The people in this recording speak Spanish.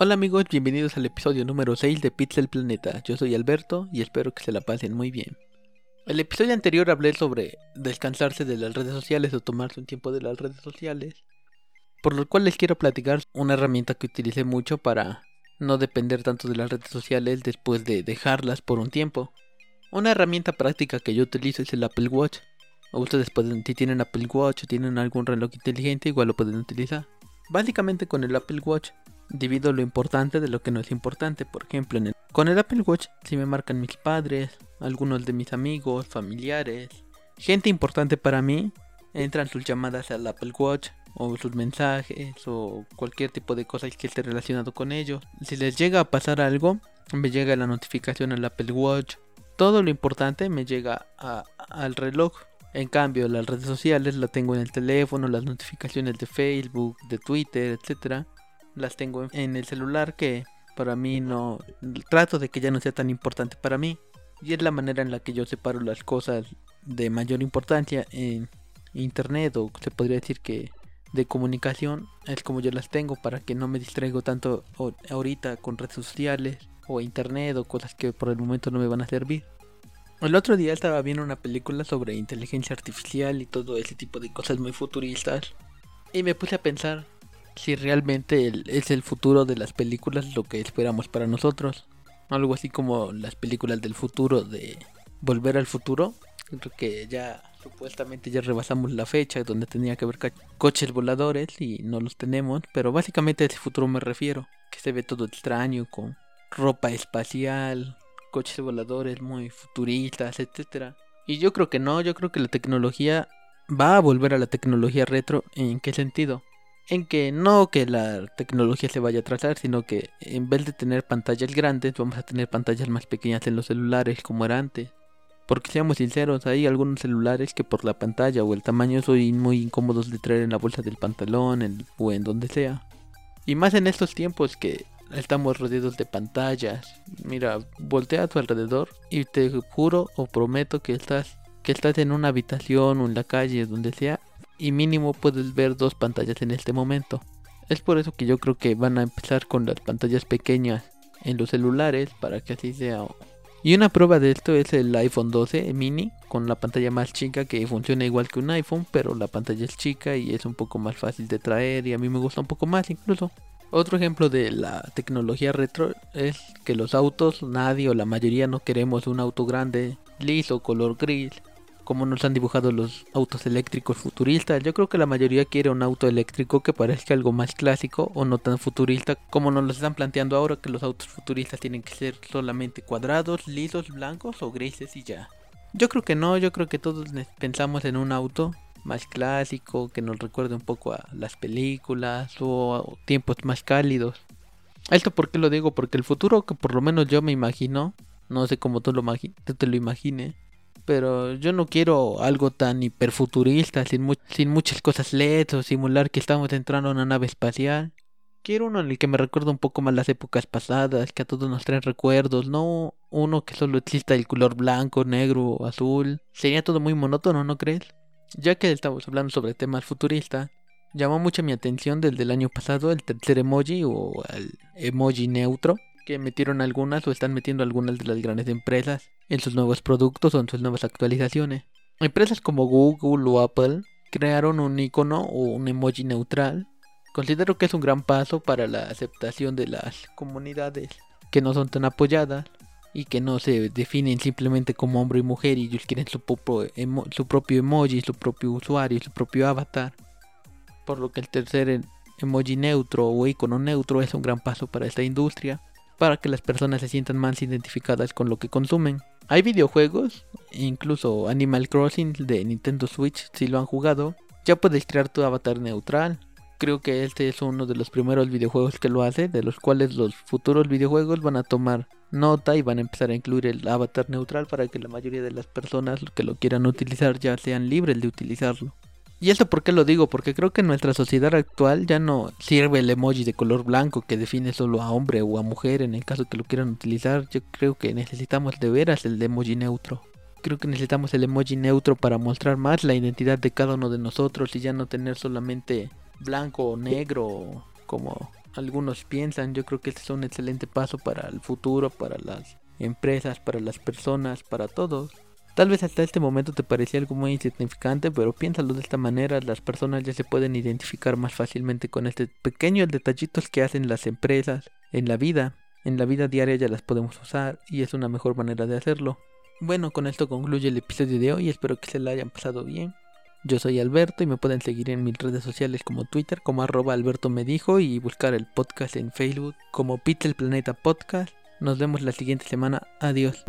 Hola amigos, bienvenidos al episodio número 6 de Pixel Planeta. Yo soy Alberto y espero que se la pasen muy bien. El episodio anterior hablé sobre descansarse de las redes sociales o tomarse un tiempo de las redes sociales, por lo cual les quiero platicar una herramienta que utilicé mucho para no depender tanto de las redes sociales después de dejarlas por un tiempo. Una herramienta práctica que yo utilizo es el Apple Watch. Ustedes pueden, si tienen Apple Watch o tienen algún reloj inteligente, igual lo pueden utilizar. Básicamente con el Apple Watch divido lo importante de lo que no es importante. Por ejemplo, con el Apple Watch si me marcan mis padres, algunos de mis amigos, familiares, gente importante para mí, entran sus llamadas al Apple Watch o sus mensajes o cualquier tipo de cosa que esté relacionado con ellos. Si les llega a pasar algo, me llega la notificación al Apple Watch. Todo lo importante me llega al reloj. En cambio, las redes sociales las tengo en el teléfono, las notificaciones de Facebook, de Twitter, etcétera las tengo en el celular que para mí no trato de que ya no sea tan importante para mí y es la manera en la que yo separo las cosas de mayor importancia en internet o se podría decir que de comunicación es como yo las tengo para que no me distraigo tanto ahorita con redes sociales o internet o cosas que por el momento no me van a servir. El otro día estaba viendo una película sobre inteligencia artificial y todo ese tipo de cosas muy futuristas y me puse a pensar si realmente es el futuro de las películas lo que esperamos para nosotros. Algo así como las películas del futuro de Volver al futuro. Que ya supuestamente ya rebasamos la fecha donde tenía que haber coches voladores y no los tenemos. Pero básicamente a ese futuro me refiero. Que se ve todo extraño con ropa espacial, coches voladores muy futuristas, etcétera. Y yo creo que no, yo creo que la tecnología va a volver a la tecnología retro. ¿En qué sentido? En que no que la tecnología se vaya a atrasar, sino que en vez de tener pantallas grandes, vamos a tener pantallas más pequeñas en los celulares como era antes. Porque seamos sinceros, hay algunos celulares que por la pantalla o el tamaño son muy incómodos de traer en la bolsa del pantalón o en donde sea. Y más en estos tiempos que estamos rodeados de pantallas. Mira, voltea a tu alrededor y te juro o prometo que estás que estás en una habitación o en la calle, donde sea, y mínimo puedes ver dos pantallas en este momento. Es por eso que yo creo que van a empezar con las pantallas pequeñas en los celulares para que así sea. Y una prueba de esto es el iPhone 12 mini con la pantalla más chica que funciona igual que un iPhone, pero la pantalla es chica y es un poco más fácil de traer y a mí me gusta un poco más incluso. Otro ejemplo de la tecnología retro es que los autos, nadie o la mayoría no queremos un auto grande, liso, color gris, como nos han dibujado los autos eléctricos futuristas. Yo creo que la mayoría quiere un auto eléctrico que parezca algo más clásico o no tan futurista como nos lo están planteando ahora que los autos futuristas tienen que ser solamente cuadrados, lisos, blancos o grises y ya. Yo creo que no, yo creo que todos pensamos en un auto más clásico que nos recuerde un poco a las películas o a tiempos más cálidos. Esto por qué lo digo, porque el futuro que por lo menos yo me imagino, no sé cómo tú, tú te lo imagines, pero yo no quiero algo tan hiperfuturista, sin, sin muchas cosas LED o simular que estamos entrando a una nave espacial. Quiero uno en el que me recuerda un poco más las épocas pasadas, que a todos nos traen recuerdos, no uno que solo exista el color blanco, negro o azul. Sería todo muy monótono, ¿no crees? Ya que estamos hablando sobre temas futuristas, llamó mucho mi atención desde el año pasado el tercer emoji o el emoji neutro, que metieron algunas o están metiendo algunas de las grandes empresas en sus nuevos productos o en sus nuevas actualizaciones. Empresas como Google o Apple crearon un icono o un emoji neutral. Considero que es un gran paso para la aceptación de las comunidades que no son tan apoyadas y que no se definen simplemente como hombre y mujer y ellos quieren su, propio, su propio emoji, su propio usuario, su propio avatar. Por lo que el tercer emoji neutro o icono neutro es un gran paso para esta industria para que las personas se sientan más identificadas con lo que consumen. Hay videojuegos, incluso Animal Crossing de Nintendo Switch, si lo han jugado, ya puedes crear tu avatar neutral. Creo que este es uno de los primeros videojuegos que lo hace, de los cuales los futuros videojuegos van a tomar nota y van a empezar a incluir el avatar neutral para que la mayoría de las personas que lo quieran utilizar ya sean libres de utilizarlo. ¿Y esto por qué lo digo? Porque creo que en nuestra sociedad actual ya no sirve el emoji de color blanco que define solo a hombre o a mujer en el caso que lo quieran utilizar. Yo creo que necesitamos de veras el emoji neutro. Creo que necesitamos el emoji neutro para mostrar más la identidad de cada uno de nosotros y ya no tener solamente blanco o negro como algunos piensan. Yo creo que este es un excelente paso para el futuro, para las empresas, para las personas, para todos. Tal vez hasta este momento te parecía algo muy insignificante, pero piénsalo de esta manera, las personas ya se pueden identificar más fácilmente con este pequeños detallitos que hacen las empresas en la vida. En la vida diaria ya las podemos usar y es una mejor manera de hacerlo. Bueno, con esto concluye el episodio de hoy, espero que se la hayan pasado bien. Yo soy Alberto y me pueden seguir en mis redes sociales como Twitter como arroba Alberto dijo y buscar el podcast en Facebook como Pixel Planeta Podcast. Nos vemos la siguiente semana. Adiós.